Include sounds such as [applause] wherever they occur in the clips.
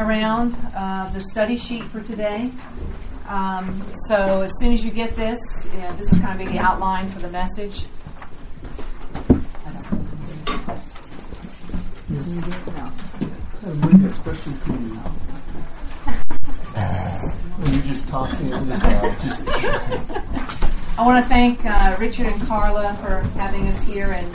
around uh, the study sheet for today. Um, so as soon as you get this, you know, this is kind of be the outline for the message. A next question for you. When you just tossing it this out, just I want to thank uh, Richard and Carla for having us here. And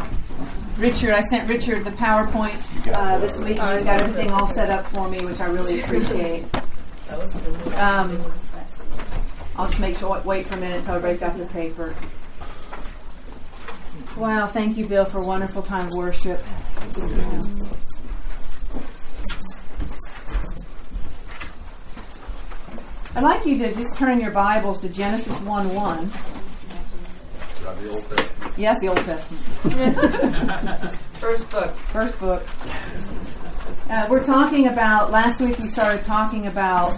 Richard, I sent Richard the PowerPoint uh, this week. and He's got everything all set up for me, which I really appreciate. Um, I'll just make sure wait for a minute until everybody's got the paper. Wow, thank you, Bill, for a wonderful time of worship. I'd like you to just turn your Bibles to Genesis 1 1. the Old Testament. Yes, the Old Testament. [laughs] [laughs] First book. First book. Uh, we're talking about, last week we started talking about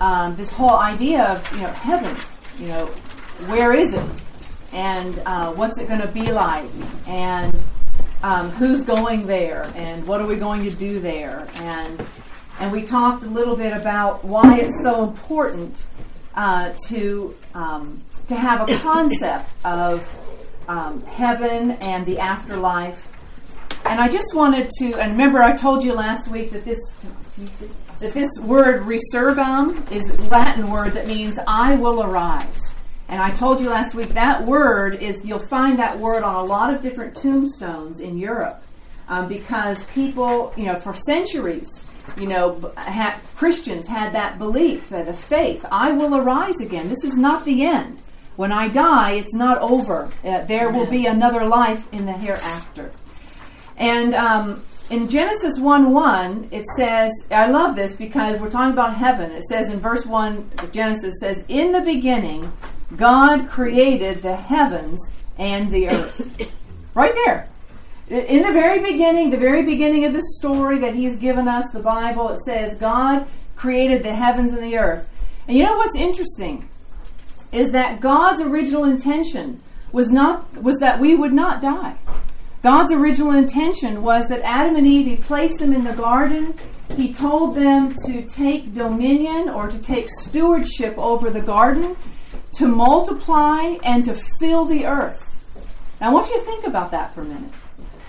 um, this whole idea of, you know, heaven. You know, where is it? And uh, what's it going to be like? And um, who's going there? And what are we going to do there? And and we talked a little bit about why it's so important uh, to um, to have a concept of um, heaven and the afterlife. And I just wanted to, and remember, I told you last week that this that this word resurgam is a Latin word that means I will arise. And I told you last week that word is you'll find that word on a lot of different tombstones in Europe um, because people, you know, for centuries you know, ha- Christians had that belief, that a faith, I will arise again. This is not the end. When I die, it's not over. Uh, there will be another life in the hereafter. And um, in Genesis 1 1, it says, I love this because we're talking about heaven. It says in verse 1 of Genesis, says, In the beginning, God created the heavens and the earth. [laughs] right there. In the very beginning, the very beginning of the story that He's given us, the Bible, it says God created the heavens and the earth. And you know what's interesting is that God's original intention was not was that we would not die. God's original intention was that Adam and Eve, He placed them in the garden. He told them to take dominion or to take stewardship over the garden, to multiply and to fill the earth. Now, I want you to think about that for a minute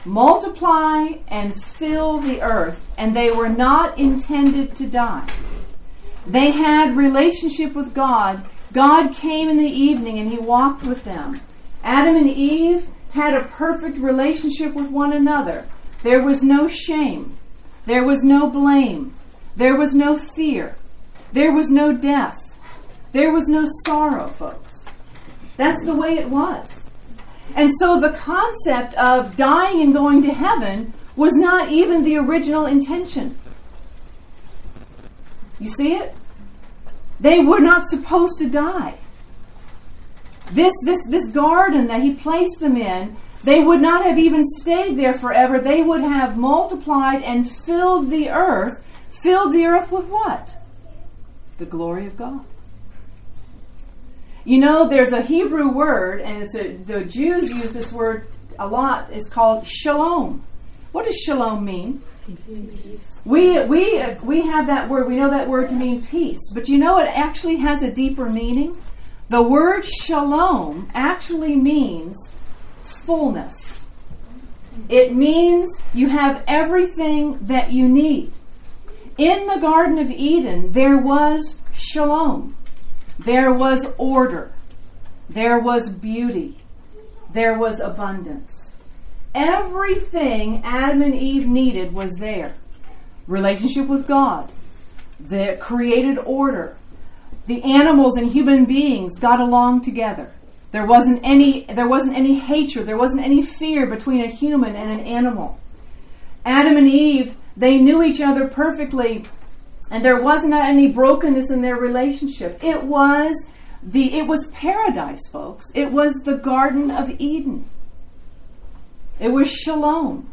multiply and fill the earth, and they were not intended to die. They had relationship with God. God came in the evening and he walked with them. Adam and Eve had a perfect relationship with one another. There was no shame. There was no blame. There was no fear. There was no death. There was no sorrow, folks. That's the way it was. And so the concept of dying and going to heaven was not even the original intention. You see it? They were not supposed to die. This, this, this garden that he placed them in, they would not have even stayed there forever. They would have multiplied and filled the earth. Filled the earth with what? The glory of God. You know, there's a Hebrew word, and it's a, the Jews use this word a lot. It's called shalom. What does shalom mean? We, we, we have that word, we know that word to mean peace. But you know, it actually has a deeper meaning. The word shalom actually means fullness. It means you have everything that you need. In the Garden of Eden, there was shalom. There was order. There was beauty. There was abundance. Everything Adam and Eve needed was there. Relationship with God, the created order. The animals and human beings got along together. There wasn't any there wasn't any hatred, there wasn't any fear between a human and an animal. Adam and Eve, they knew each other perfectly and there was not any brokenness in their relationship. It was the it was paradise, folks. It was the Garden of Eden. It was shalom,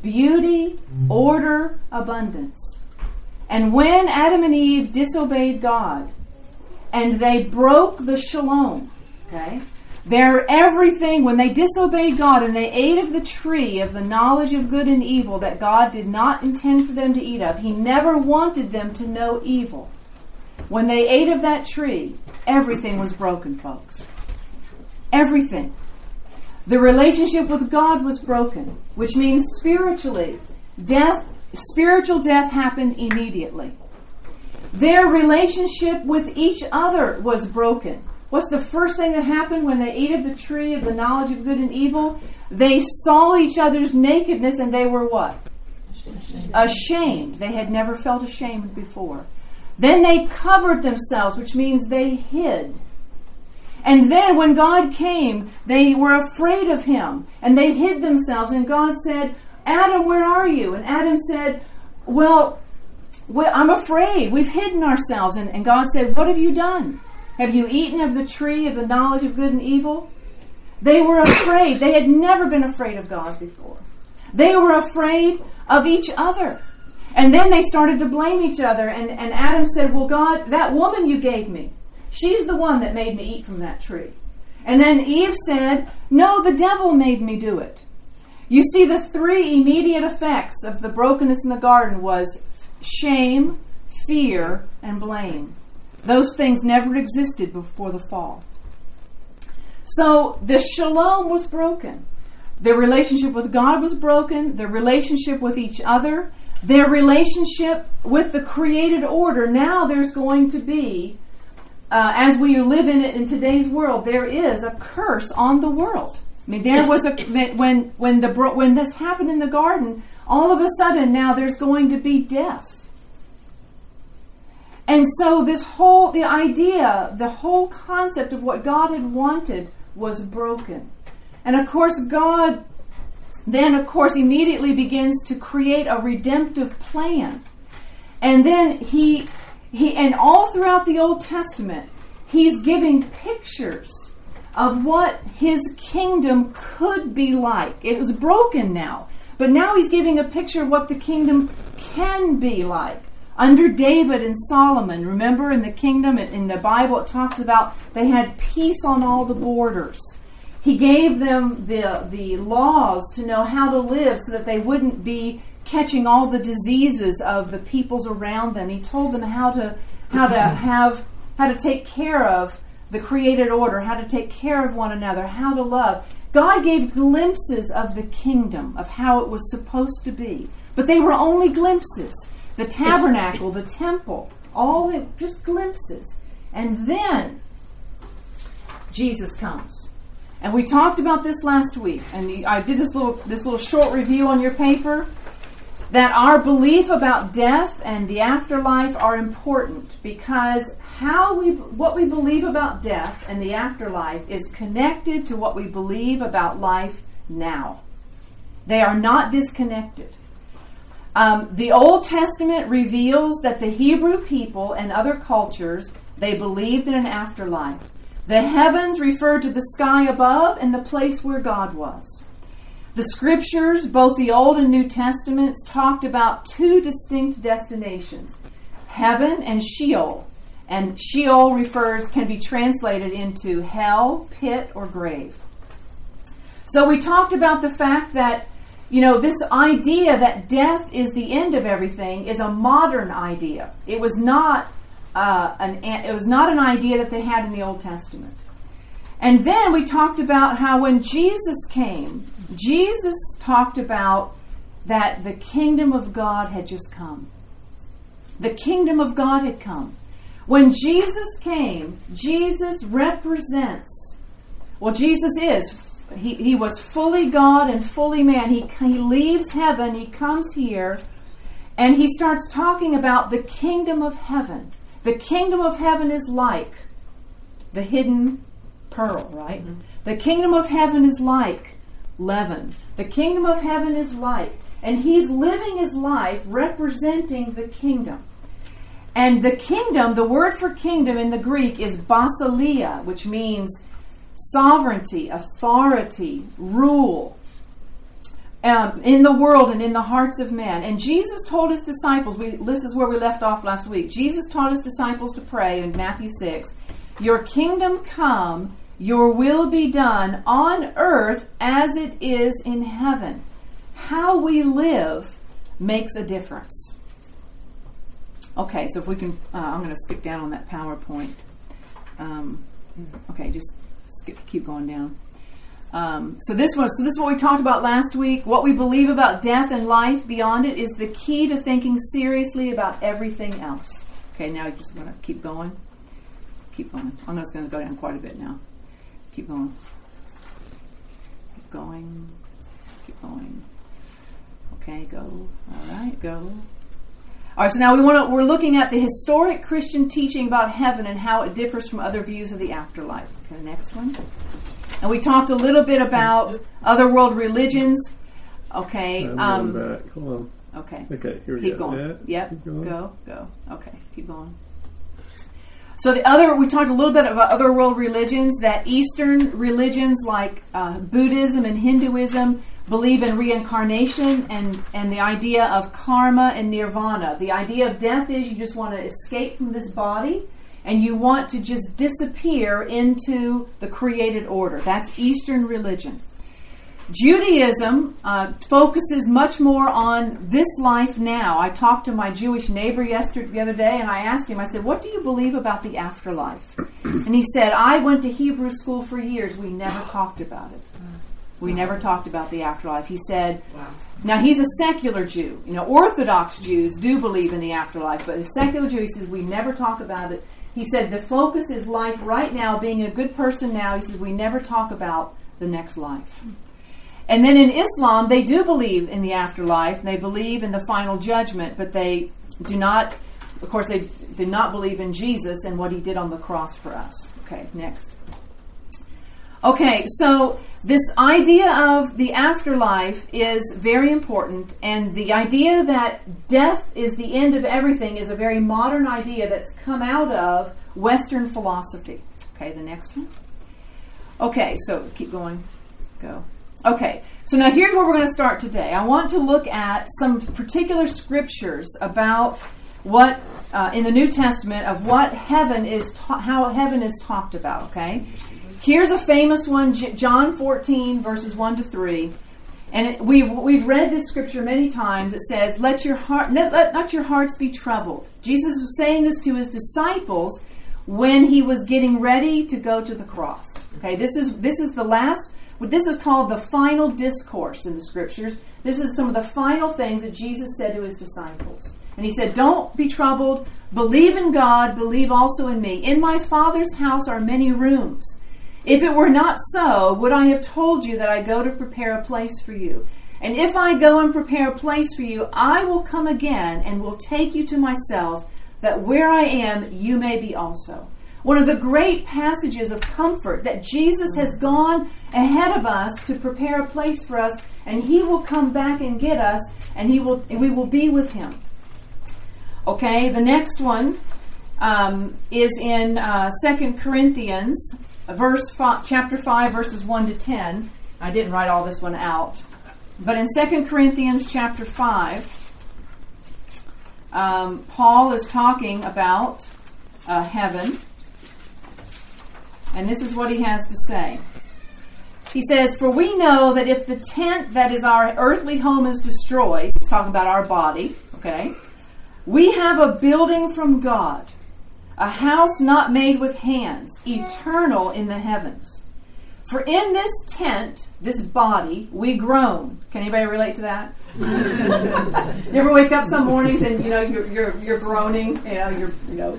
beauty, order, abundance. And when Adam and Eve disobeyed God and they broke the shalom, okay? Their everything, when they disobeyed God and they ate of the tree of the knowledge of good and evil that God did not intend for them to eat of, He never wanted them to know evil. When they ate of that tree, everything was broken, folks. Everything. The relationship with God was broken, which means spiritually, death, spiritual death happened immediately. Their relationship with each other was broken. What's the first thing that happened when they ate of the tree of the knowledge of good and evil? They saw each other's nakedness and they were what? Ashamed. They had never felt ashamed before. Then they covered themselves, which means they hid. And then when God came, they were afraid of him and they hid themselves. And God said, Adam, where are you? And Adam said, well I'm afraid. We've hidden ourselves. And, and God said, What have you done? Have you eaten of the tree of the knowledge of good and evil? They were afraid. They had never been afraid of God before. They were afraid of each other. And then they started to blame each other. And, and Adam said, Well, God, that woman you gave me, she's the one that made me eat from that tree. And then Eve said, No, the devil made me do it. You see, the three immediate effects of the brokenness in the garden was shame, fear, and blame. Those things never existed before the fall. So the shalom was broken. Their relationship with God was broken. Their relationship with each other. Their relationship with the created order. Now there's going to be, uh, as we live in it in today's world, there is a curse on the world. I mean, there was a when when the when this happened in the garden. All of a sudden, now there's going to be death. And so this whole the idea, the whole concept of what God had wanted was broken. And of course God then of course immediately begins to create a redemptive plan. And then he he and all throughout the Old Testament, he's giving pictures of what his kingdom could be like. It was broken now, but now he's giving a picture of what the kingdom can be like under David and Solomon, remember in the kingdom, in the Bible, it talks about they had peace on all the borders. He gave them the, the laws to know how to live so that they wouldn't be catching all the diseases of the peoples around them. He told them how to, how to [clears throat] have, how to take care of the created order, how to take care of one another, how to love. God gave glimpses of the kingdom, of how it was supposed to be. But they were only glimpses the tabernacle, the temple, all the, just glimpses. And then Jesus comes. And we talked about this last week, and I did this little this little short review on your paper that our belief about death and the afterlife are important because how we what we believe about death and the afterlife is connected to what we believe about life now. They are not disconnected. Um, the Old Testament reveals that the Hebrew people and other cultures they believed in an afterlife. The heavens referred to the sky above and the place where God was. The scriptures, both the Old and New Testaments, talked about two distinct destinations heaven and Sheol. And Sheol refers, can be translated into hell, pit, or grave. So we talked about the fact that you know, this idea that death is the end of everything is a modern idea. It was not uh, an it was not an idea that they had in the Old Testament. And then we talked about how when Jesus came, Jesus talked about that the kingdom of God had just come. The kingdom of God had come. When Jesus came, Jesus represents, well, Jesus is he, he was fully God and fully man. He, he leaves heaven, he comes here, and he starts talking about the kingdom of heaven. The kingdom of heaven is like the hidden pearl, right? Mm-hmm. The kingdom of heaven is like leaven. The kingdom of heaven is like. And he's living his life representing the kingdom. And the kingdom, the word for kingdom in the Greek is basileia, which means sovereignty, authority, rule um, in the world and in the hearts of men. And Jesus told his disciples, we, this is where we left off last week. Jesus taught his disciples to pray in Matthew 6 Your kingdom come, Your will be done on earth as it is in heaven. How we live makes a difference. Okay, so if we can, uh, I'm going to skip down on that PowerPoint. Um, okay, just keep going down. Um, so this was so this is what we talked about last week. What we believe about death and life beyond it is the key to thinking seriously about everything else. Okay, now I'm just going to keep going. Keep going. I'm just going to go down quite a bit now. Keep going. Keep going. Keep going. Okay, go. All right, go. All right, so now we want to, we're looking at the historic Christian teaching about heaven and how it differs from other views of the afterlife. Okay, next one. And we talked a little bit about other world religions. Okay. Um, back. Hold on. okay. Okay, here we Keep go. going. Yeah, Yep. keep going. Go. Go. Okay. Keep going. So the other, we talked a little bit about other world religions. That Eastern religions like uh, Buddhism and Hinduism believe in reincarnation and and the idea of karma and nirvana. The idea of death is you just want to escape from this body and you want to just disappear into the created order. That's Eastern religion. Judaism uh, focuses much more on this life now. I talked to my Jewish neighbor yesterday, the other day, and I asked him, I said, What do you believe about the afterlife? [clears throat] And he said, I went to Hebrew school for years. We never talked about it. We never talked about the afterlife. He said, Now he's a secular Jew. You know, Orthodox Jews do believe in the afterlife, but a secular Jew, he says, We never talk about it. He said, The focus is life right now, being a good person now. He says, We never talk about the next life. And then in Islam, they do believe in the afterlife, they believe in the final judgment, but they do not, of course, they do not believe in Jesus and what he did on the cross for us. Okay, next. Okay, so this idea of the afterlife is very important, and the idea that death is the end of everything is a very modern idea that's come out of Western philosophy. Okay, the next one. Okay, so keep going. Go. Okay, so now here's where we're going to start today. I want to look at some particular scriptures about what uh, in the New Testament of what heaven is, ta- how heaven is talked about. Okay, here's a famous one, John 14 verses 1 to 3. And we've, we've read this scripture many times. It says, let your heart, let, let not your hearts be troubled. Jesus was saying this to his disciples when he was getting ready to go to the cross. Okay, this is, this is the last, this is called the final discourse in the scriptures. This is some of the final things that Jesus said to his disciples. And he said, Don't be troubled. Believe in God. Believe also in me. In my Father's house are many rooms. If it were not so, would I have told you that I go to prepare a place for you? And if I go and prepare a place for you, I will come again and will take you to myself, that where I am, you may be also. One of the great passages of comfort that Jesus has gone ahead of us to prepare a place for us, and He will come back and get us, and He will, and we will be with Him. Okay, the next one um, is in uh, 2 Corinthians, verse five, chapter 5, verses 1 to 10. I didn't write all this one out. But in 2 Corinthians chapter 5, um, Paul is talking about uh, heaven. And this is what he has to say. He says, For we know that if the tent that is our earthly home is destroyed, he's talking about our body, okay, we have a building from God, a house not made with hands, eternal in the heavens. For in this tent, this body, we groan. Can anybody relate to that? [laughs] you ever wake up some mornings and you know you're you're, you're groaning, you know you're you know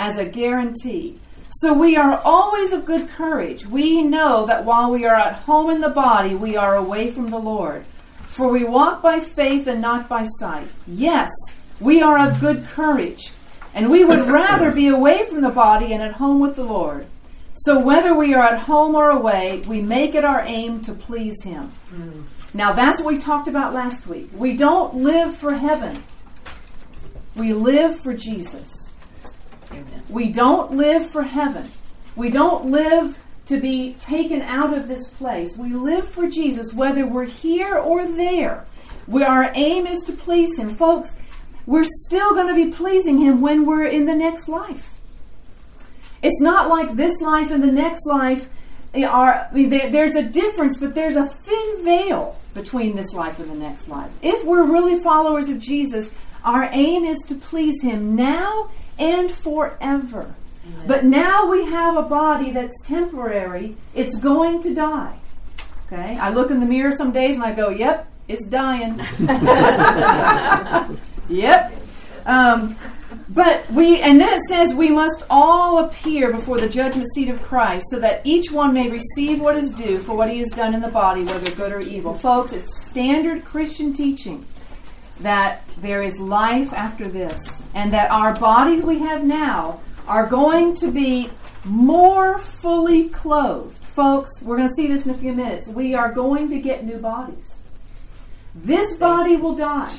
as a guarantee. So we are always of good courage. We know that while we are at home in the body, we are away from the Lord. For we walk by faith and not by sight. Yes, we are of good courage, and we would rather be away from the body and at home with the Lord. So whether we are at home or away, we make it our aim to please Him. Now that's what we talked about last week. We don't live for heaven. We live for Jesus. We don't live for heaven. We don't live to be taken out of this place. We live for Jesus whether we're here or there. We, our aim is to please Him. Folks, we're still going to be pleasing Him when we're in the next life. It's not like this life and the next life eh, are, mean, there- there's a difference, but there's a thin veil between this life and the next life. If we're really followers of Jesus, our aim is to please Him now and forever. But now we have a body that's temporary, it's going to die. Okay? I look in the mirror some days and I go, yep, it's dying. [laughs] yep. Um, but we, and then it says, we must all appear before the judgment seat of Christ, so that each one may receive what is due for what he has done in the body, whether good or evil. Folks, it's standard Christian teaching that there is life after this, and that our bodies we have now are going to be more fully clothed. Folks, we're going to see this in a few minutes. We are going to get new bodies. This body will die.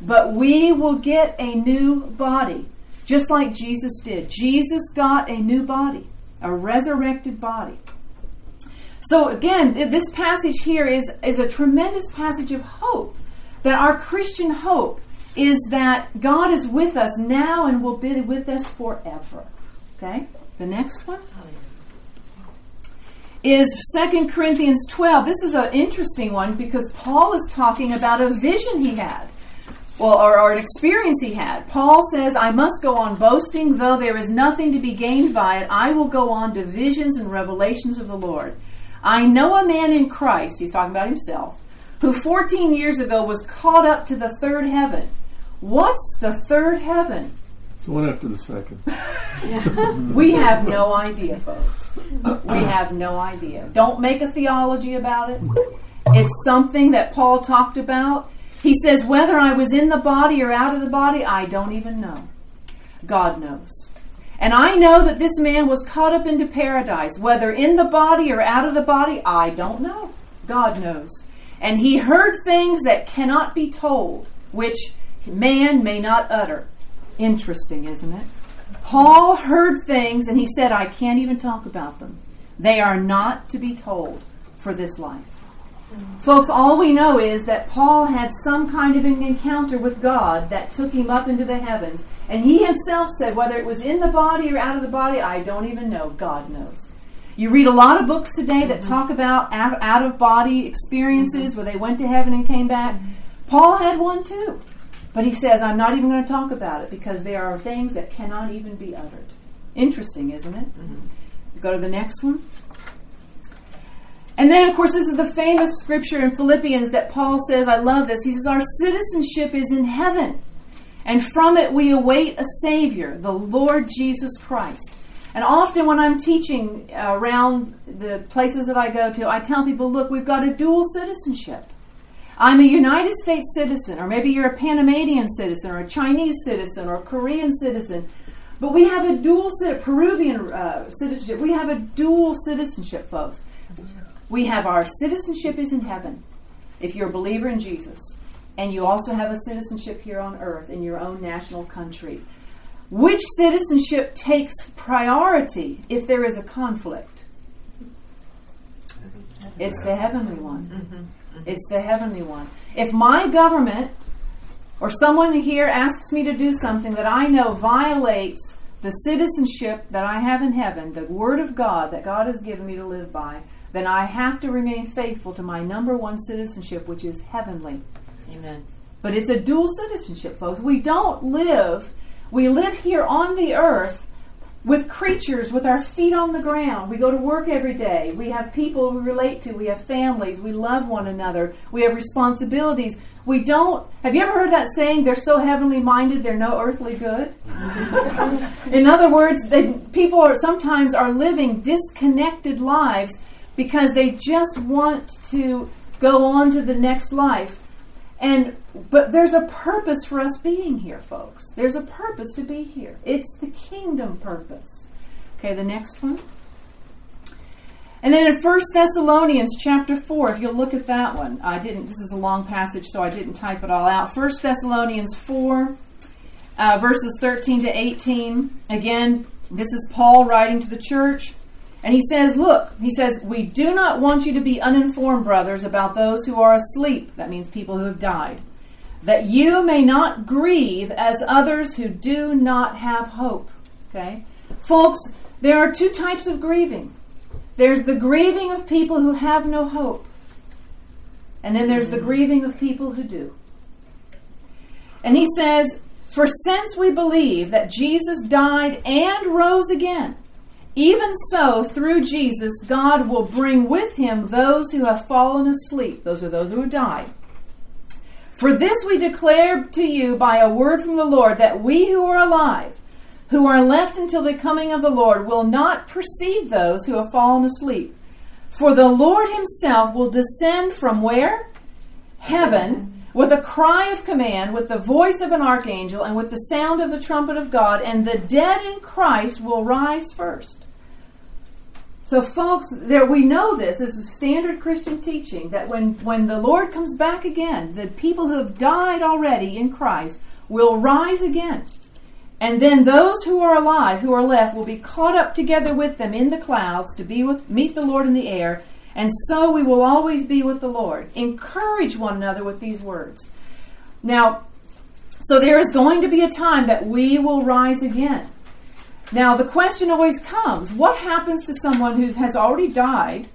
But we will get a new body, just like Jesus did. Jesus got a new body, a resurrected body. So again, this passage here is, is a tremendous passage of hope. That our Christian hope is that God is with us now and will be with us forever. Okay? The next one is 2 Corinthians 12. This is an interesting one because Paul is talking about a vision he had well, or, or, an experience he had. Paul says, I must go on boasting, though there is nothing to be gained by it. I will go on to visions and revelations of the Lord. I know a man in Christ, he's talking about himself, who 14 years ago was caught up to the third heaven. What's the third heaven? The one after the second. [laughs] We have no idea, folks. We have no idea. Don't make a theology about it. It's something that Paul talked about. He says, whether I was in the body or out of the body, I don't even know. God knows. And I know that this man was caught up into paradise, whether in the body or out of the body, I don't know. God knows. And he heard things that cannot be told, which man may not utter. Interesting, isn't it? Paul heard things and he said, I can't even talk about them. They are not to be told for this life. Folks, all we know is that Paul had some kind of an encounter with God that took him up into the heavens. And he himself said, whether it was in the body or out of the body, I don't even know. God knows. You read a lot of books today that mm-hmm. talk about out of body experiences mm-hmm. where they went to heaven and came back. Mm-hmm. Paul had one too. But he says, I'm not even going to talk about it because there are things that cannot even be uttered. Interesting, isn't it? Go to the next one. And then, of course, this is the famous scripture in Philippians that Paul says, I love this. He says, Our citizenship is in heaven, and from it we await a Savior, the Lord Jesus Christ. And often when I'm teaching around the places that I go to, I tell people, look, we've got a dual citizenship. I'm a United States citizen, or maybe you're a Panamanian citizen, or a Chinese citizen, or a Korean citizen. But we have a dual Peruvian uh, citizenship. We have a dual citizenship, folks. We have our citizenship is in heaven, if you're a believer in Jesus, and you also have a citizenship here on earth in your own national country. Which citizenship takes priority if there is a conflict? It's the heavenly one. Mm-hmm. It's the heavenly one. If my government or someone here asks me to do something that I know violates the citizenship that I have in heaven, the Word of God that God has given me to live by, then I have to remain faithful to my number one citizenship, which is heavenly. Amen. But it's a dual citizenship, folks. We don't live, we live here on the earth with creatures with our feet on the ground. We go to work every day. We have people we relate to. We have families. We love one another. We have responsibilities. We don't. Have you ever heard that saying, they're so heavenly minded, they're no earthly good? [laughs] In other words, they, people are sometimes are living disconnected lives because they just want to go on to the next life. And but there's a purpose for us being here, folks. There's a purpose to be here. It's the kingdom purpose. Okay, the next one. And then in 1 Thessalonians chapter 4, if you'll look at that one, I didn't, this is a long passage, so I didn't type it all out. 1 Thessalonians 4, uh, verses 13 to 18. Again, this is Paul writing to the church. And he says, Look, he says, we do not want you to be uninformed, brothers, about those who are asleep. That means people who have died. That you may not grieve as others who do not have hope. Okay? Folks, there are two types of grieving there's the grieving of people who have no hope. And then there's the grieving of people who do. And he says, For since we believe that Jesus died and rose again, even so, through Jesus, God will bring with him those who have fallen asleep. Those are those who have died. For this we declare to you by a word from the Lord that we who are alive, who are left until the coming of the Lord will not perceive those who have fallen asleep. For the Lord himself will descend from where? Heaven, with a cry of command, with the voice of an archangel, and with the sound of the trumpet of God, and the dead in Christ will rise first. So, folks, there we know this. This is standard Christian teaching that when, when the Lord comes back again, the people who have died already in Christ will rise again. And then those who are alive, who are left, will be caught up together with them in the clouds to be with meet the Lord in the air, and so we will always be with the Lord. Encourage one another with these words. Now, so there is going to be a time that we will rise again. Now, the question always comes: What happens to someone who has already died,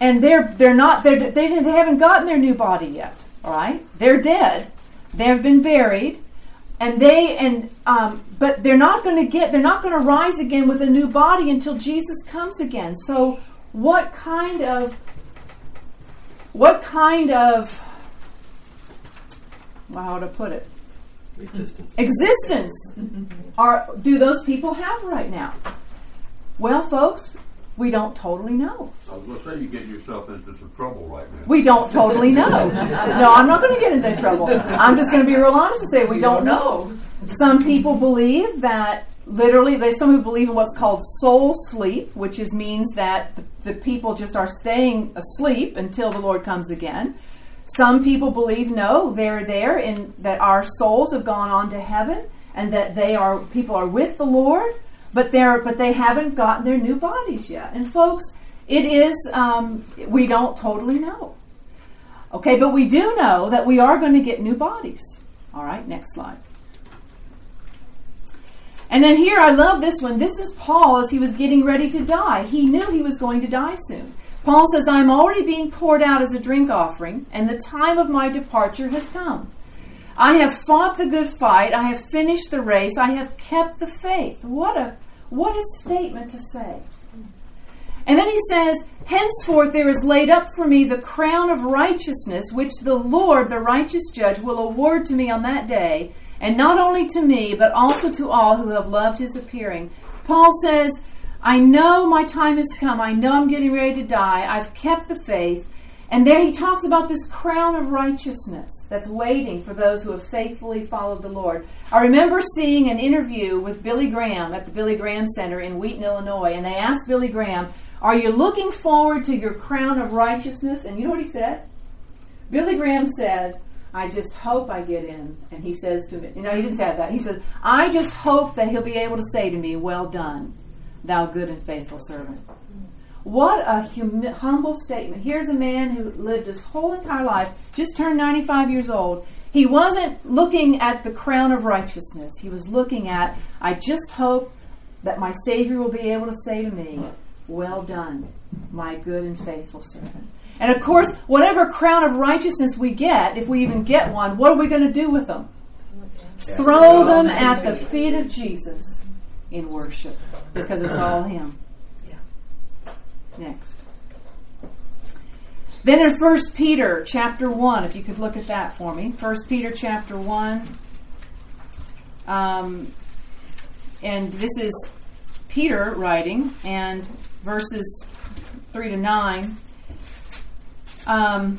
and they're they're not they're, they they haven't gotten their new body yet? All right, they're dead. They have been buried and they and um, but they're not going to get they're not going to rise again with a new body until jesus comes again so what kind of what kind of well, how to put it Existence. existence. Are do those people have right now? Well folks we don't totally know. I was going to say you get yourself into some trouble right now. we don't totally know. No i'm not going to get into trouble. I'm just going to be real honest and say we don't know. Some people believe that literally there's some who believe in what's called soul sleep which is means that the, the people just are staying asleep until the lord comes again some people believe no they're there and that our souls have gone on to heaven and that they are people are with the lord but they're but they haven't gotten their new bodies yet and folks it is um, we don't totally know okay but we do know that we are going to get new bodies all right next slide and then here, I love this one. This is Paul as he was getting ready to die. He knew he was going to die soon. Paul says, I am already being poured out as a drink offering, and the time of my departure has come. I have fought the good fight. I have finished the race. I have kept the faith. What a what a statement to say. And then he says, Henceforth there is laid up for me the crown of righteousness, which the Lord, the righteous judge, will award to me on that day, and not only to me, but also to all who have loved his appearing. Paul says, I know my time has come. I know I'm getting ready to die. I've kept the faith. And there he talks about this crown of righteousness that's waiting for those who have faithfully followed the Lord. I remember seeing an interview with Billy Graham at the Billy Graham Center in Wheaton, Illinois, and they asked Billy Graham, Are you looking forward to your crown of righteousness? And you know what he said? Billy Graham said, I just hope I get in. And he says to me, you know, he didn't say that. He says, I just hope that he'll be able to say to me, Well done, thou good and faithful servant. What a hum- humble statement. Here's a man who lived his whole entire life, just turned 95 years old. He wasn't looking at the crown of righteousness. He was looking at, I just hope that my Savior will be able to say to me, Well done, my good and faithful servant. And of course, whatever crown of righteousness we get, if we even get one, what are we going to do with them? Throw them at the feet of Jesus in worship because it's all Him. Yeah. Next. Then in 1 Peter chapter 1, if you could look at that for me. 1 Peter chapter 1. Um, and this is Peter writing, and verses 3 to 9. Um,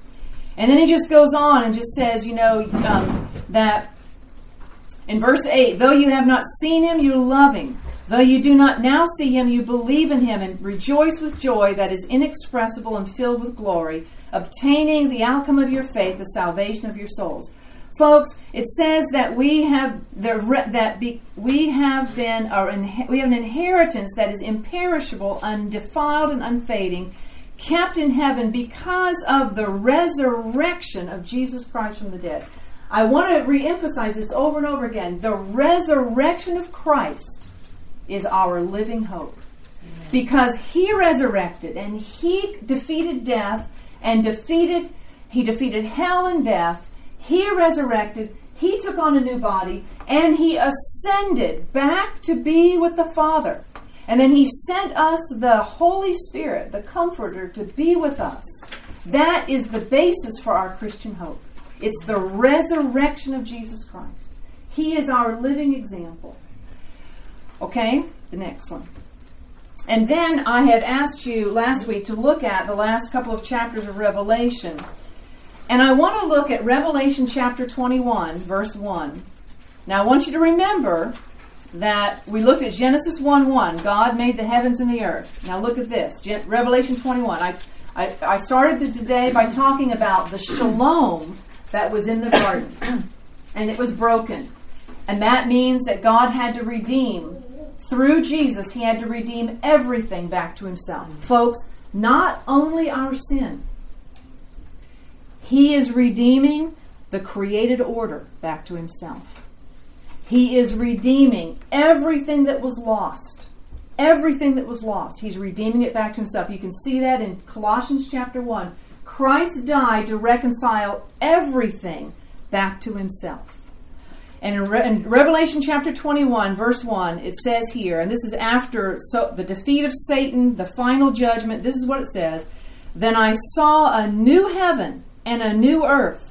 And then he just goes on and just says, you know, um, that in verse 8, though you have not seen him, you love him. Though you do not now see him, you believe in him and rejoice with joy that is inexpressible and filled with glory, obtaining the outcome of your faith, the salvation of your souls. Folks, it says that we have the that be, we have been our we have an inheritance that is imperishable, undefiled, and unfading, kept in heaven because of the resurrection of Jesus Christ from the dead. I want to re-emphasize this over and over again. The resurrection of Christ is our living hope. Because he resurrected and he defeated death and defeated he defeated hell and death. He resurrected, he took on a new body, and he ascended back to be with the Father. And then he sent us the Holy Spirit, the Comforter, to be with us. That is the basis for our Christian hope. It's the resurrection of Jesus Christ. He is our living example. Okay, the next one. And then I had asked you last week to look at the last couple of chapters of Revelation. And I want to look at Revelation chapter 21, verse 1. Now I want you to remember that we looked at Genesis 1 1. God made the heavens and the earth. Now look at this Revelation 21. I, I, I started today by talking about the shalom that was in the garden, [clears throat] and it was broken. And that means that God had to redeem, through Jesus, He had to redeem everything back to Himself. Folks, not only our sin, He is redeeming the created order back to Himself. He is redeeming everything that was lost. Everything that was lost. He's redeeming it back to Himself. You can see that in Colossians chapter 1 Christ died to reconcile everything back to himself. And in, Re- in, Revelation chapter 21, verse 1, it says here, and this is after so, the defeat of Satan, the final judgment, this is what it says Then I saw a new heaven and a new earth.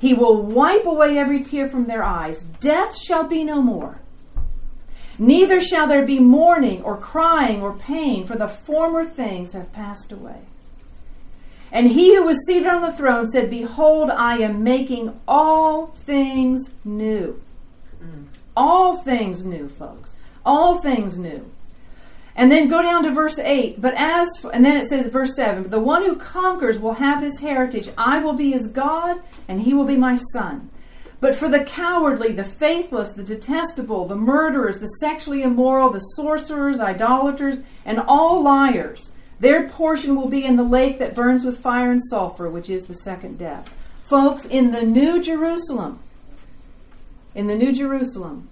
He will wipe away every tear from their eyes. Death shall be no more. Neither shall there be mourning or crying or pain, for the former things have passed away. And he who was seated on the throne said, Behold, I am making all things new. Mm. All things new, folks. All things new. And then go down to verse 8. But as, for, and then it says, verse 7, the one who conquers will have this heritage. I will be his God, and he will be my son. But for the cowardly, the faithless, the detestable, the murderers, the sexually immoral, the sorcerers, idolaters, and all liars, their portion will be in the lake that burns with fire and sulfur, which is the second death. Folks, in the New Jerusalem, in the New Jerusalem,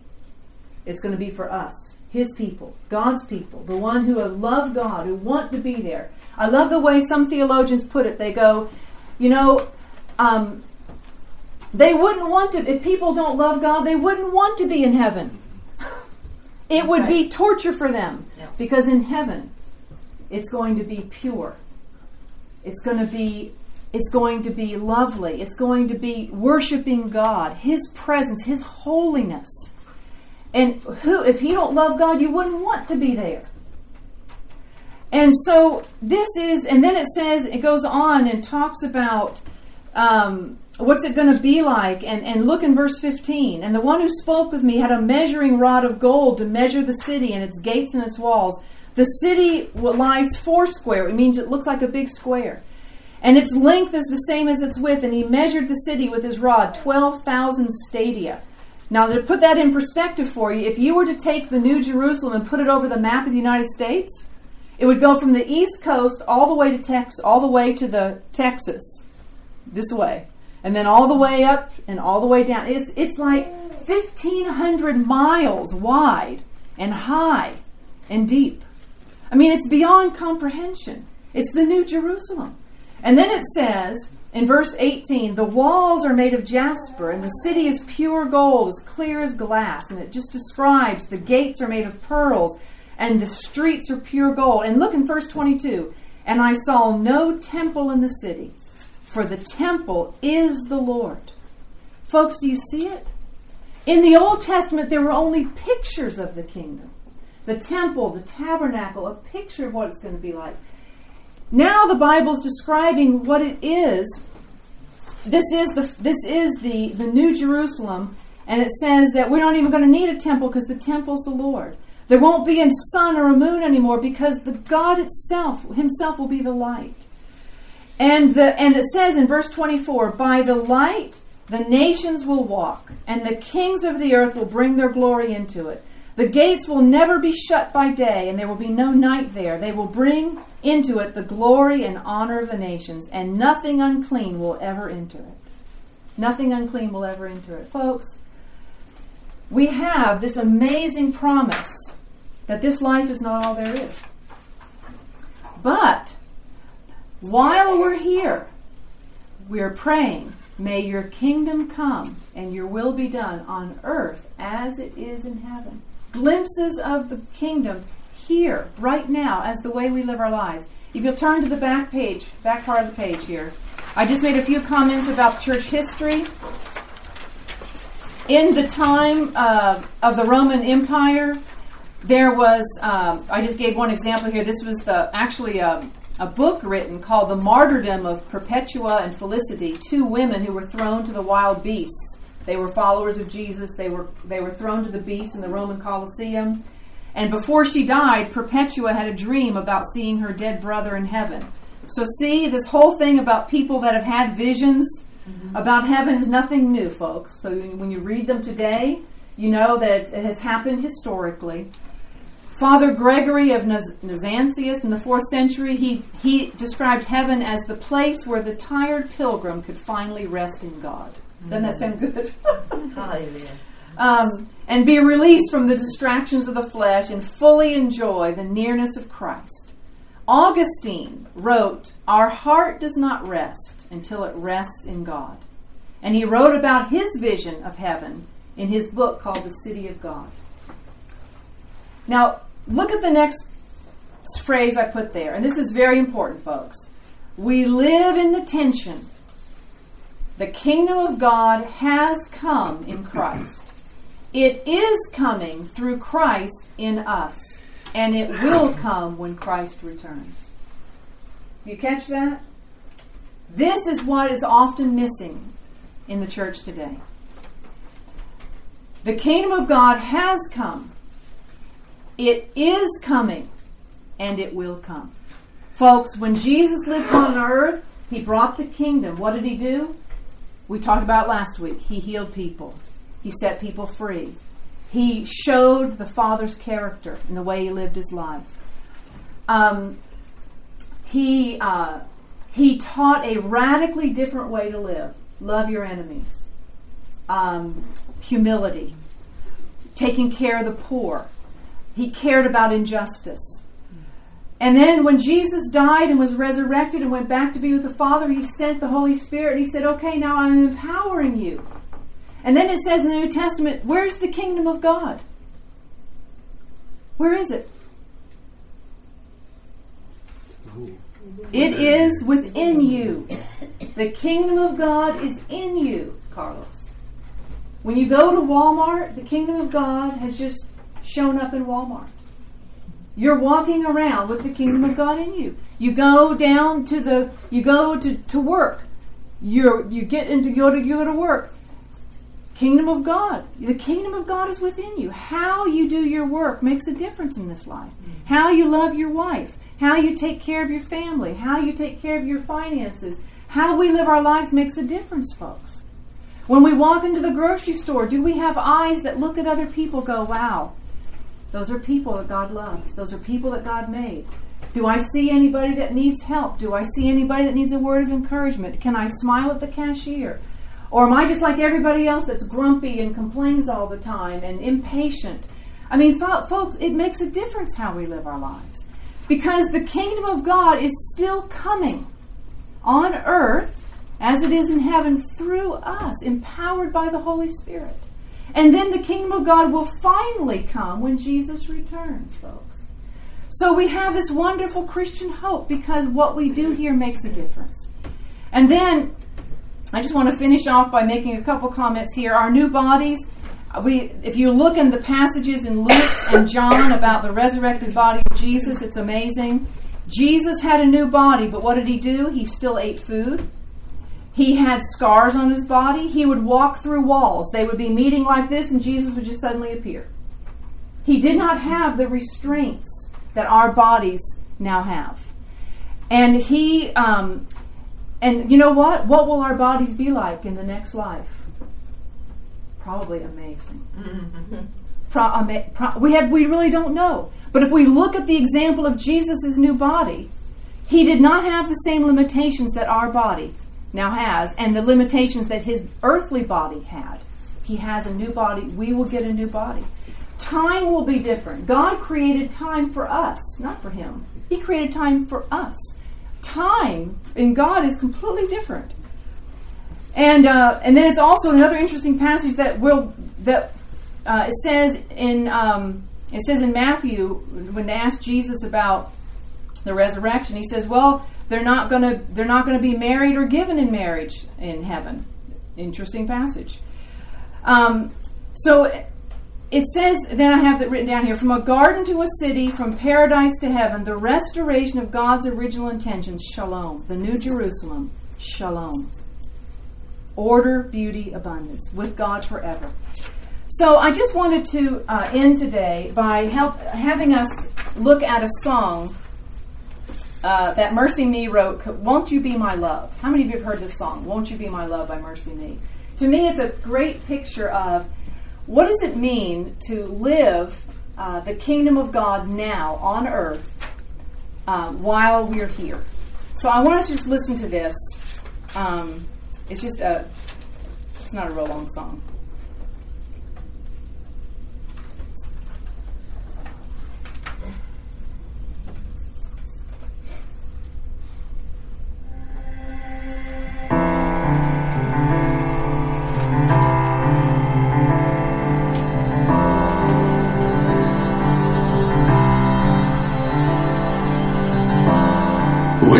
it's going to be for us, His people, God's people, the one who love God, who want to be there. I love the way some theologians put it. They go, you know, um, they wouldn't want to, if people don't love God, they wouldn't want to be in heaven. [laughs] It would right. be torture for them yeah. because in heaven, it's going to be pure. It's going to be it's going to be lovely. It's going to be worshiping God, His presence, His holiness. And who, if you don't love God, you wouldn't want to be there. And so this is, and then it says, it goes on and talks about um, what's it going to be like? And, and look in verse 15. And the one who spoke with me had a measuring rod of gold to measure the city and its gates and its walls. The city lies foursquare. It means it looks like a big square. And its length is the same as its width. And he measured the city with his rod, 12,000 stadia. Now, to put that in perspective for you, if you were to take the New Jerusalem and put it over the map of the United States, it would go from the East Coast all the way to Texas, all the way to the Texas, this way, and then all the way up and all the way down. It's it's like fifteen hundred miles wide and high and deep. I mean, it's beyond comprehension. It's the New Jerusalem, and then it says in verse 18, the walls are made of jasper, and the city is pure gold, as clear as glass. And it just describes the gates are made of pearls, and the streets are pure gold. And look in verse 22 And I saw no temple in the city, for the temple is the Lord. Folks, do you see it? In the Old Testament, there were only pictures of the kingdom the temple, the tabernacle, a picture of what it's going to be like. Now the Bible's describing what it is. This is the this is the the New Jerusalem, and it says that we're not even going to need a temple because the temple's the Lord. There won't be a sun or a moon anymore because the God itself himself will be the light. And the and it says in verse 24, by the light the nations will walk, and the kings of the earth will bring their glory into it. The gates will never be shut by day, and there will be no night there. They will bring into it the glory and honor of the nations, and nothing unclean will ever enter it. Nothing unclean will ever enter it. Folks, we have this amazing promise that this life is not all there is. But while we're here, we're praying, may your kingdom come and your will be done on earth as it is in heaven. Glimpses of the kingdom here, right now, as the way we live our lives. If you'll turn to the back page, back part of the page here, I just made a few comments about church history. In the time uh, of the Roman Empire, there was, um, I just gave one example here. This was the actually a, a book written called The Martyrdom of Perpetua and Felicity, two women who were thrown to the wild beasts. They were followers of Jesus. They were, they were thrown to the beasts in the Roman Colosseum. And before she died, Perpetua had a dream about seeing her dead brother in heaven. So, see, this whole thing about people that have had visions mm-hmm. about heaven is nothing new, folks. So, when you read them today, you know that it has happened historically. Father Gregory of Nazianzus in the fourth century, he, he described heaven as the place where the tired pilgrim could finally rest in God. Doesn't that sound good? Hallelujah um, and be released from the distractions of the flesh and fully enjoy the nearness of Christ. Augustine wrote, Our heart does not rest until it rests in God. And he wrote about his vision of heaven in his book called The City of God. Now, look at the next phrase I put there, and this is very important, folks. We live in the tension. The kingdom of God has come in Christ. It is coming through Christ in us, and it will come when Christ returns. You catch that? This is what is often missing in the church today. The kingdom of God has come. It is coming, and it will come. Folks, when Jesus lived on earth, he brought the kingdom. What did he do? We talked about last week. He healed people. He set people free. He showed the Father's character in the way he lived his life. Um, he, uh, he taught a radically different way to live love your enemies, um, humility, taking care of the poor. He cared about injustice. And then when Jesus died and was resurrected and went back to be with the Father, he sent the Holy Spirit and he said, Okay, now I'm empowering you and then it says in the New Testament, where's the kingdom of God? Where is it? It is within you. The kingdom of God is in you, Carlos. When you go to Walmart, the kingdom of God has just shown up in Walmart. You're walking around with the kingdom of God in you. You go down to the you go to, to work. You you get into go to go to work. Kingdom of God. The kingdom of God is within you. How you do your work makes a difference in this life. How you love your wife, how you take care of your family, how you take care of your finances, how we live our lives makes a difference, folks. When we walk into the grocery store, do we have eyes that look at other people go, wow, those are people that God loves. Those are people that God made. Do I see anybody that needs help? Do I see anybody that needs a word of encouragement? Can I smile at the cashier? Or am I just like everybody else that's grumpy and complains all the time and impatient? I mean, folks, it makes a difference how we live our lives. Because the kingdom of God is still coming on earth as it is in heaven through us, empowered by the Holy Spirit. And then the kingdom of God will finally come when Jesus returns, folks. So we have this wonderful Christian hope because what we do here makes a difference. And then I just want to finish off by making a couple comments here. Our new bodies, uh, we if you look in the passages in Luke and John about the resurrected body of Jesus, it's amazing. Jesus had a new body, but what did he do? He still ate food. He had scars on his body. He would walk through walls. They would be meeting like this, and Jesus would just suddenly appear. He did not have the restraints that our bodies now have. And he, um, and you know what? What will our bodies be like in the next life? Probably amazing. Mm-hmm. [laughs] Pro, ama- pro, we have, we really don't know. But if we look at the example of Jesus' new body, he did not have the same limitations that our body now has, and the limitations that his earthly body had. He has a new body. We will get a new body. Time will be different. God created time for us, not for him. He created time for us. Time in God is completely different. And uh, and then it's also another interesting passage that will that uh, it says in um, it says in Matthew when they asked Jesus about the resurrection, he says, "Well, they're not going to they're not going to be married or given in marriage in heaven. Interesting passage. Um, so it says, then I have it written down here from a garden to a city, from paradise to heaven, the restoration of God's original intentions, shalom, the new Jerusalem, shalom. Order, beauty, abundance, with God forever. So I just wanted to uh, end today by help, having us look at a song uh, that MercyMe wrote, Won't You Be My Love? How many of you have heard this song, Won't You Be My Love by MercyMe? To me, it's a great picture of what does it mean to live uh, the kingdom of God now on earth uh, while we're here. So I want us to just listen to this. Um, it's just a, it's not a real long song.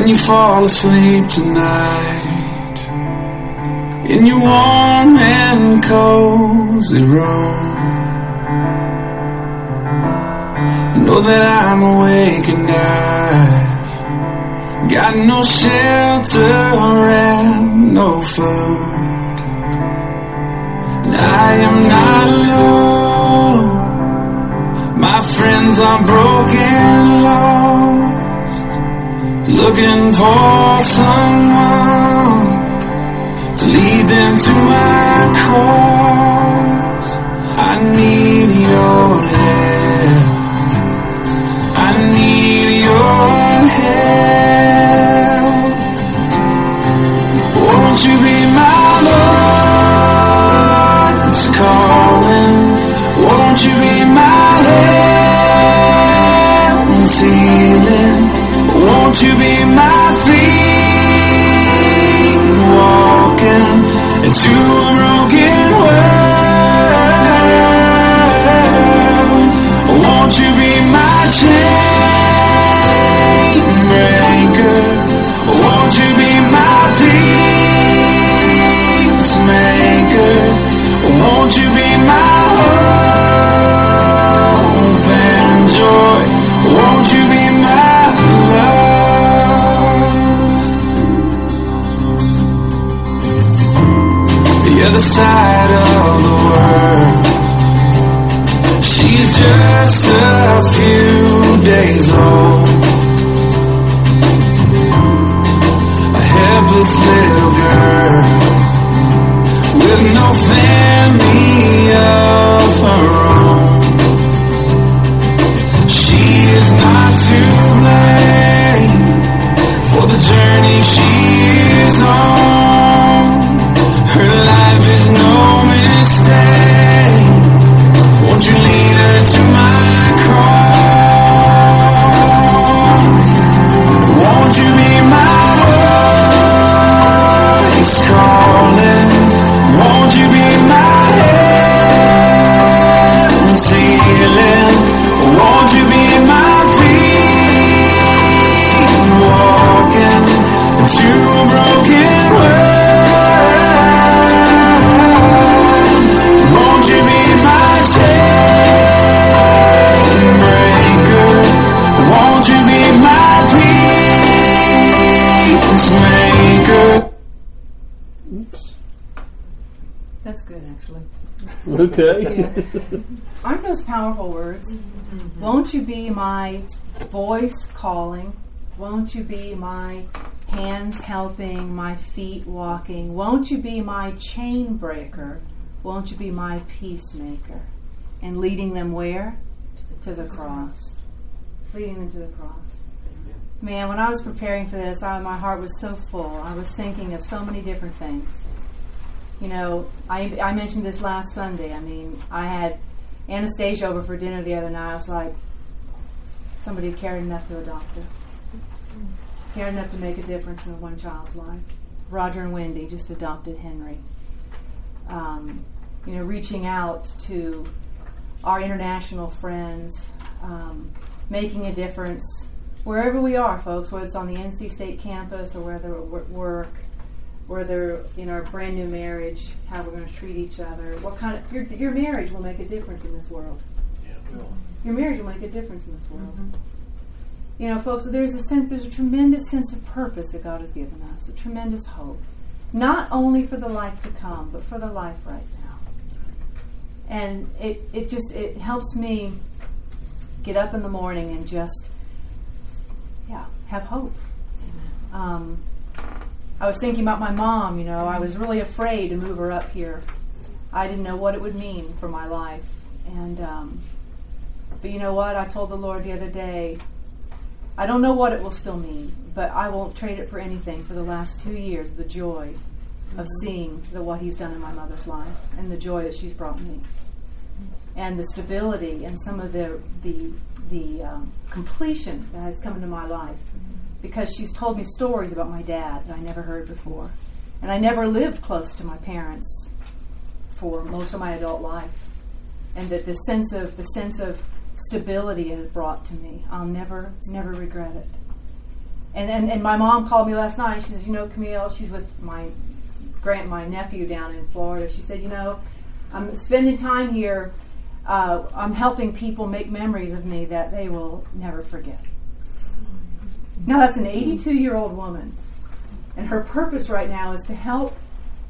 You fall asleep tonight in your warm and cozy room. Know that I'm awake and I've got no shelter and no food. And I am not alone. My friends are broken, lost looking for someone to lead them to my cross. I need your help. I need your help. Into calling? Won't you be my hands helping, my feet walking? Won't you be my chain breaker? Won't you be my peacemaker? And leading them where? To the cross. Leading them to the cross. Man, when I was preparing for this, I, my heart was so full. I was thinking of so many different things. You know, I, I mentioned this last Sunday. I mean, I had Anastasia over for dinner the other night. I was like, somebody cared enough to adopt her, cared enough to make a difference in one child's life. Roger and Wendy just adopted Henry. Um, you know, reaching out to our international friends, um, making a difference wherever we are, folks, whether it's on the NC State campus or whether we're at work, whether in our brand new marriage, how we're going to treat each other, what kind of your your marriage will make a difference in this world. Your marriage will make a difference in this world. You know, folks, there's a sense, there's a tremendous sense of purpose that God has given us, a tremendous hope, not only for the life to come, but for the life right now. And it, it just it helps me get up in the morning and just yeah have hope. Um, I was thinking about my mom. You know, I was really afraid to move her up here. I didn't know what it would mean for my life, and um, but you know what? I told the Lord the other day. I don't know what it will still mean, but I won't trade it for anything. For the last two years, the joy of seeing the, what He's done in my mother's life, and the joy that she's brought me, and the stability and some of the the the um, completion that has come into my life because she's told me stories about my dad that I never heard before. And I never lived close to my parents for most of my adult life. And that the sense of the sense of stability it has brought to me, I'll never, never regret it. And, and and my mom called me last night. She says, "You know, Camille, she's with my grant, my nephew down in Florida." She said, "You know, I'm spending time here. Uh, I'm helping people make memories of me that they will never forget." Now, that's an 82 year old woman. And her purpose right now is to help,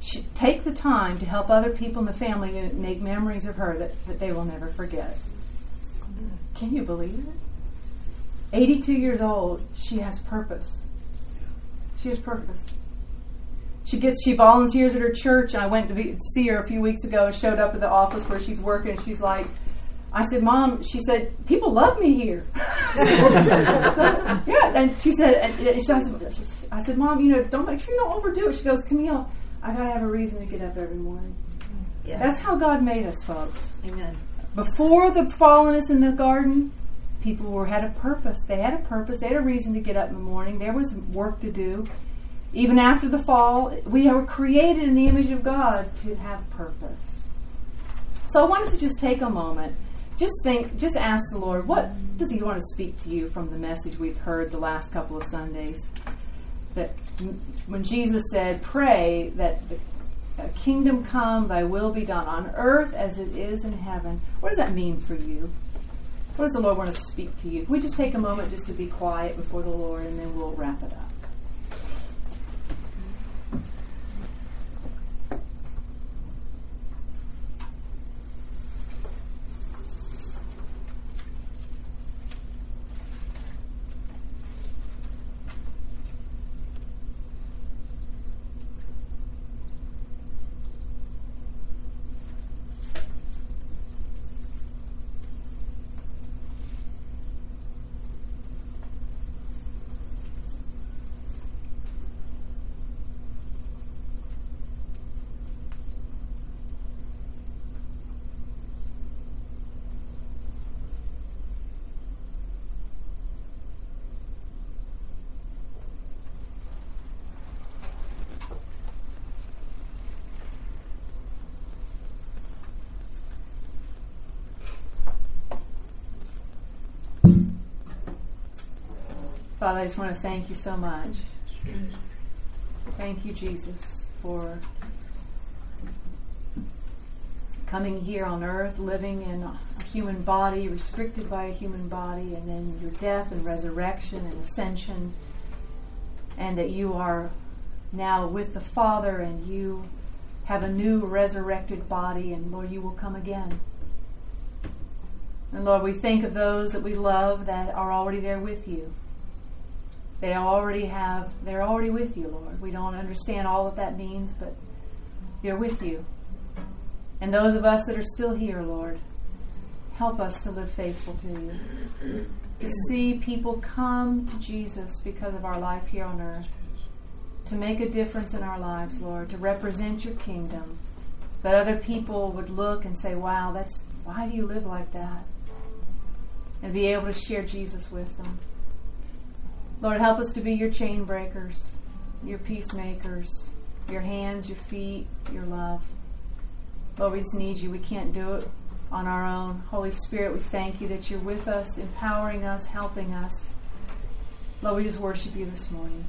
sh- take the time to help other people in the family make memories of her that, that they will never forget. Can you believe it? 82 years old, she has purpose. She has purpose. She gets she volunteers at her church, and I went to, be, to see her a few weeks ago. Showed up at the office where she's working. And she's like, I said, Mom, she said, people love me here. [laughs] yeah, and she said, and she, I, said, I said, Mom, you know, don't make sure you don't overdo it. She goes, Camille, I gotta have a reason to get up every morning. Yeah. That's how God made us, folks. Amen. Before the fallenness in the garden, people were had a purpose. They had a purpose. They had a reason to get up in the morning. There was work to do. Even after the fall, we were created in the image of God to have purpose. So I wanted to just take a moment, just think, just ask the Lord, what does He want to speak to you from the message we've heard the last couple of Sundays? That when Jesus said, "Pray that the kingdom come, Thy will be done on earth as it is in heaven." What does that mean for you? What does the Lord want to speak to you? Can we just take a moment just to be quiet before the Lord, and then we'll wrap it up. Father, I just want to thank you so much. Thank you, Jesus, for coming here on earth, living in a human body, restricted by a human body, and then your death and resurrection and ascension, and that you are now with the Father and you have a new resurrected body, and Lord, you will come again. And Lord, we think of those that we love that are already there with you. They already have, they're already with you, Lord. We don't understand all that that means, but they're with you. And those of us that are still here, Lord, help us to live faithful to you. To see people come to Jesus because of our life here on earth. To make a difference in our lives, Lord. To represent your kingdom. That other people would look and say, wow, that's why do you live like that? And be able to share Jesus with them. Lord, help us to be your chain breakers, your peacemakers, your hands, your feet, your love. Lord, we just need you. We can't do it on our own. Holy Spirit, we thank you that you're with us, empowering us, helping us. Lord, we just worship you this morning.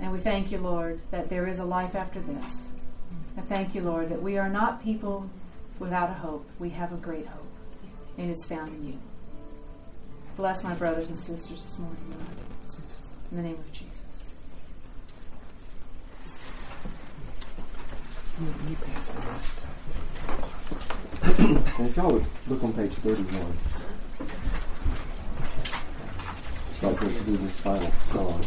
And we thank you, Lord, that there is a life after this. I thank you, Lord, that we are not people without a hope. We have a great hope, and it's found in you. Bless my brothers and sisters this morning, Lord. In the name of Jesus. If y'all would look on page 31, start to do this final song.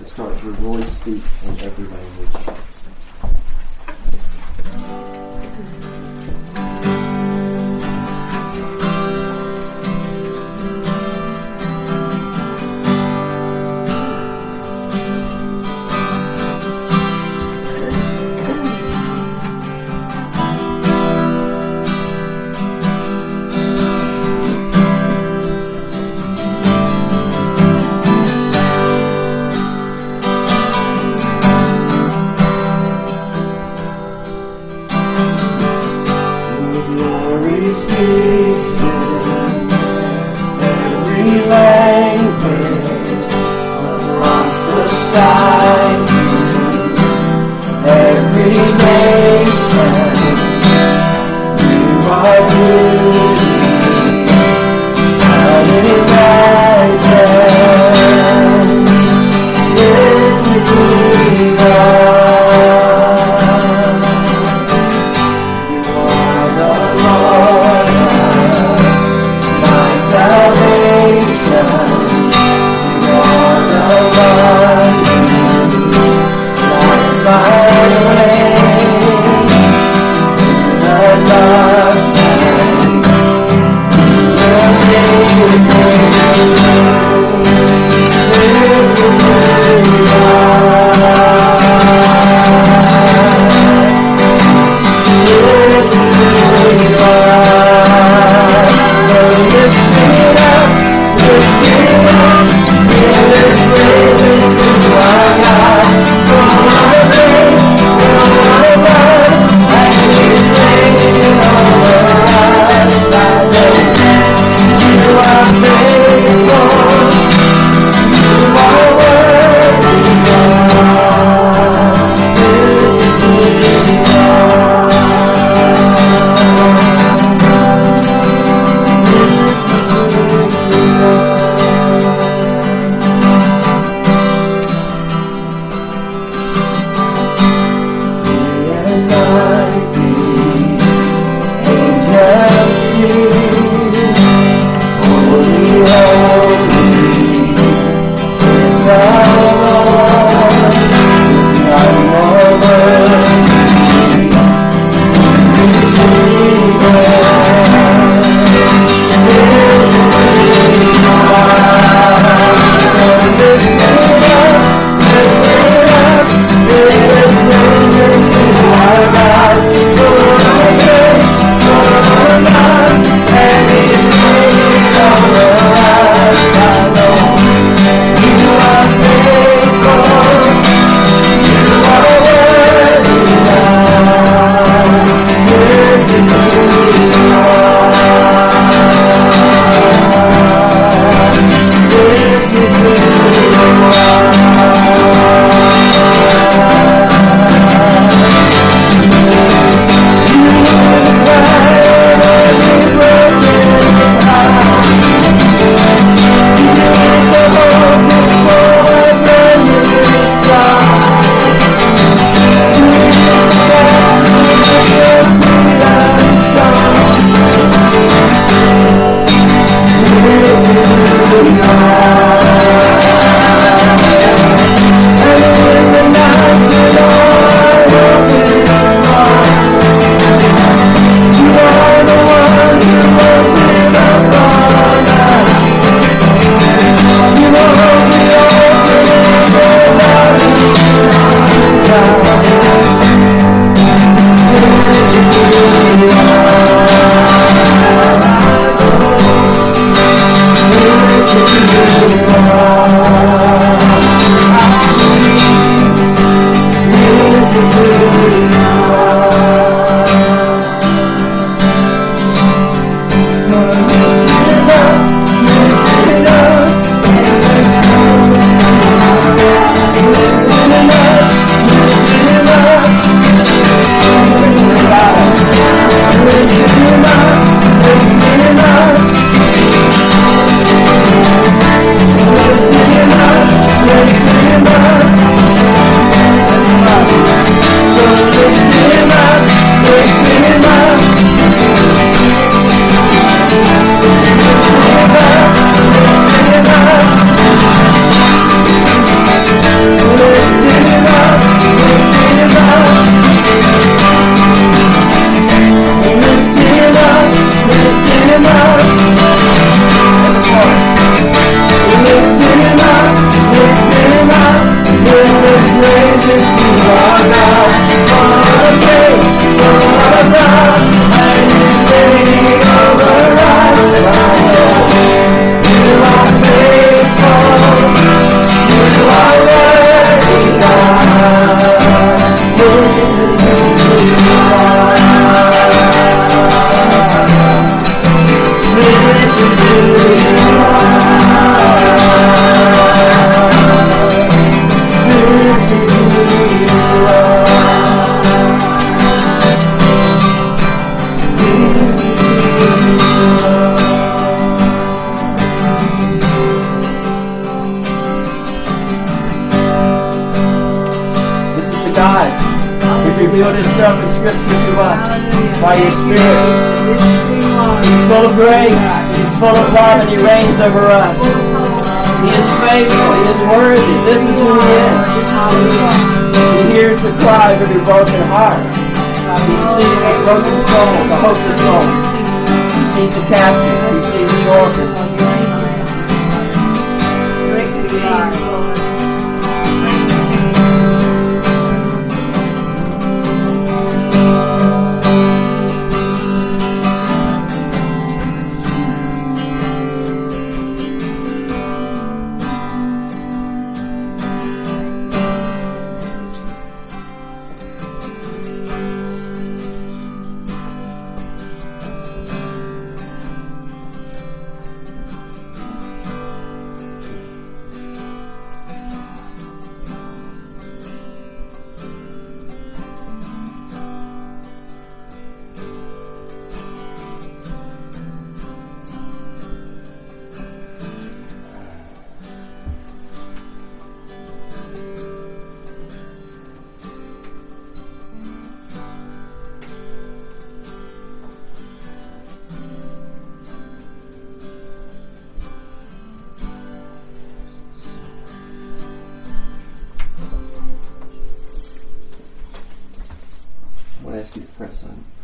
It starts, Your voice speaks in every language.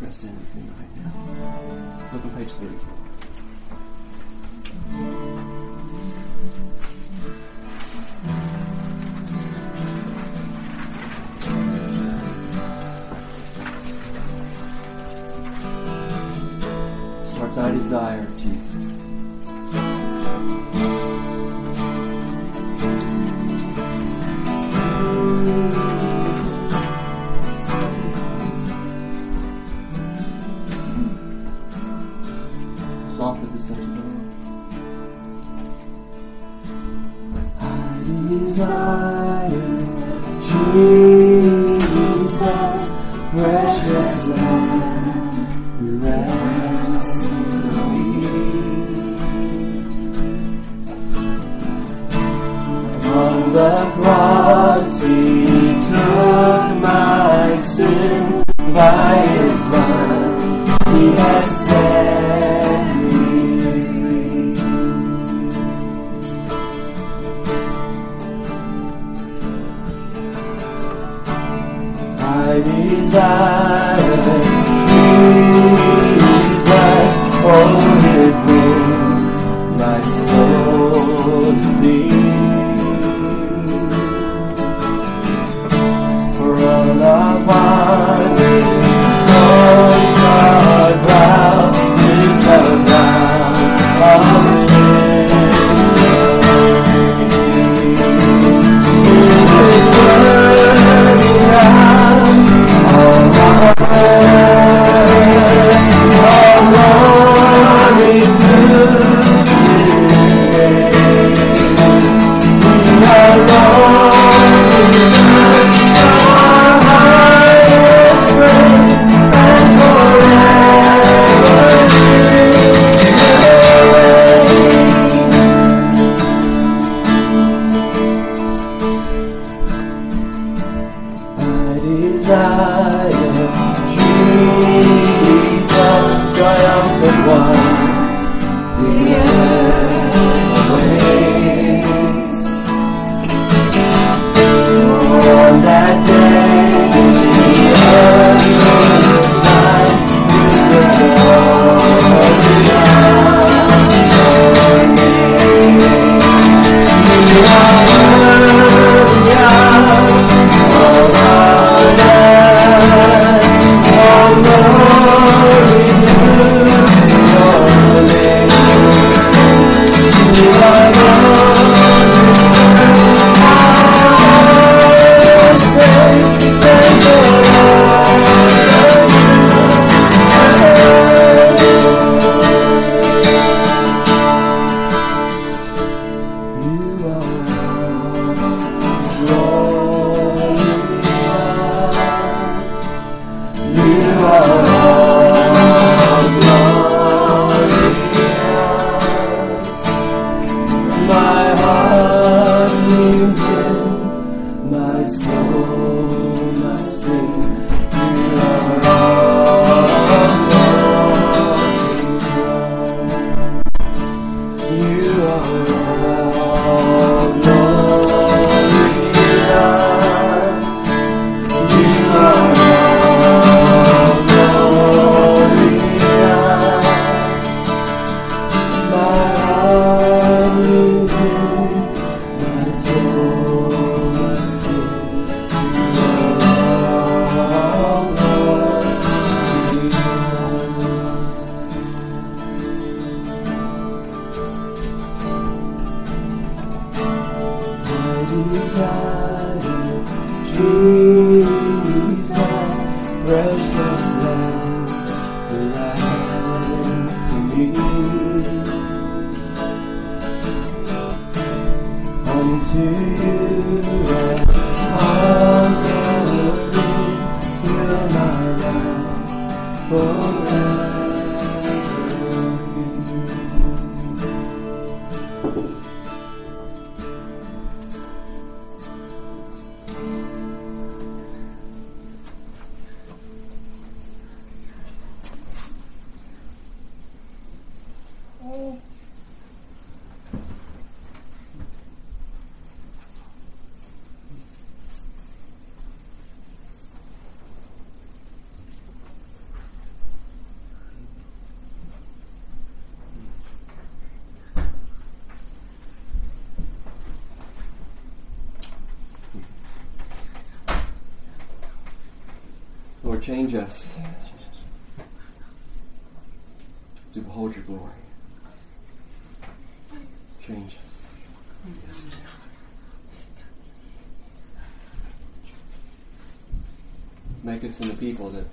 With me right now. Look on page 34. Us into people that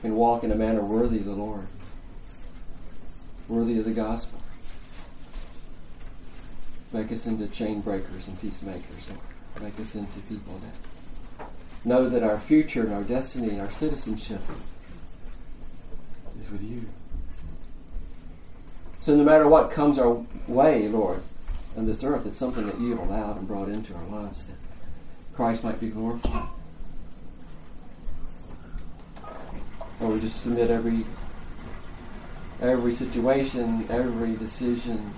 can walk in a manner worthy of the Lord, worthy of the gospel. Make us into chain breakers and peacemakers, Lord. Make us into people that know that our future and our destiny and our citizenship is with you. So no matter what comes our way, Lord, on this earth, it's something that you have allowed and brought into our lives that Christ might be glorified. Lord, we just submit every every situation, every decision.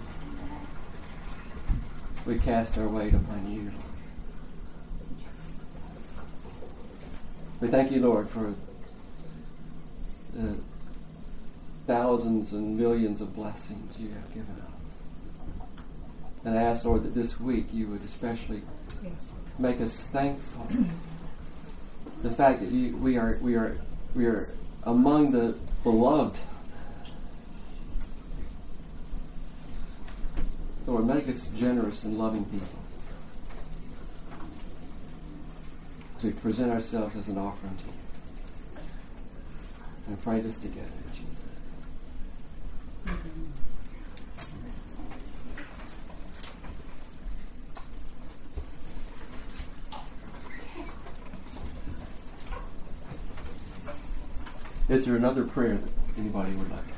We cast our weight upon you. We thank you, Lord, for the thousands and millions of blessings you have given us. And I ask, Lord, that this week you would especially make us thankful. the fact that you, we are we are we are among the beloved. Lord, make us generous and loving people. So we present ourselves as an offering to you. And pray this together Jesus. Is there another prayer that anybody would like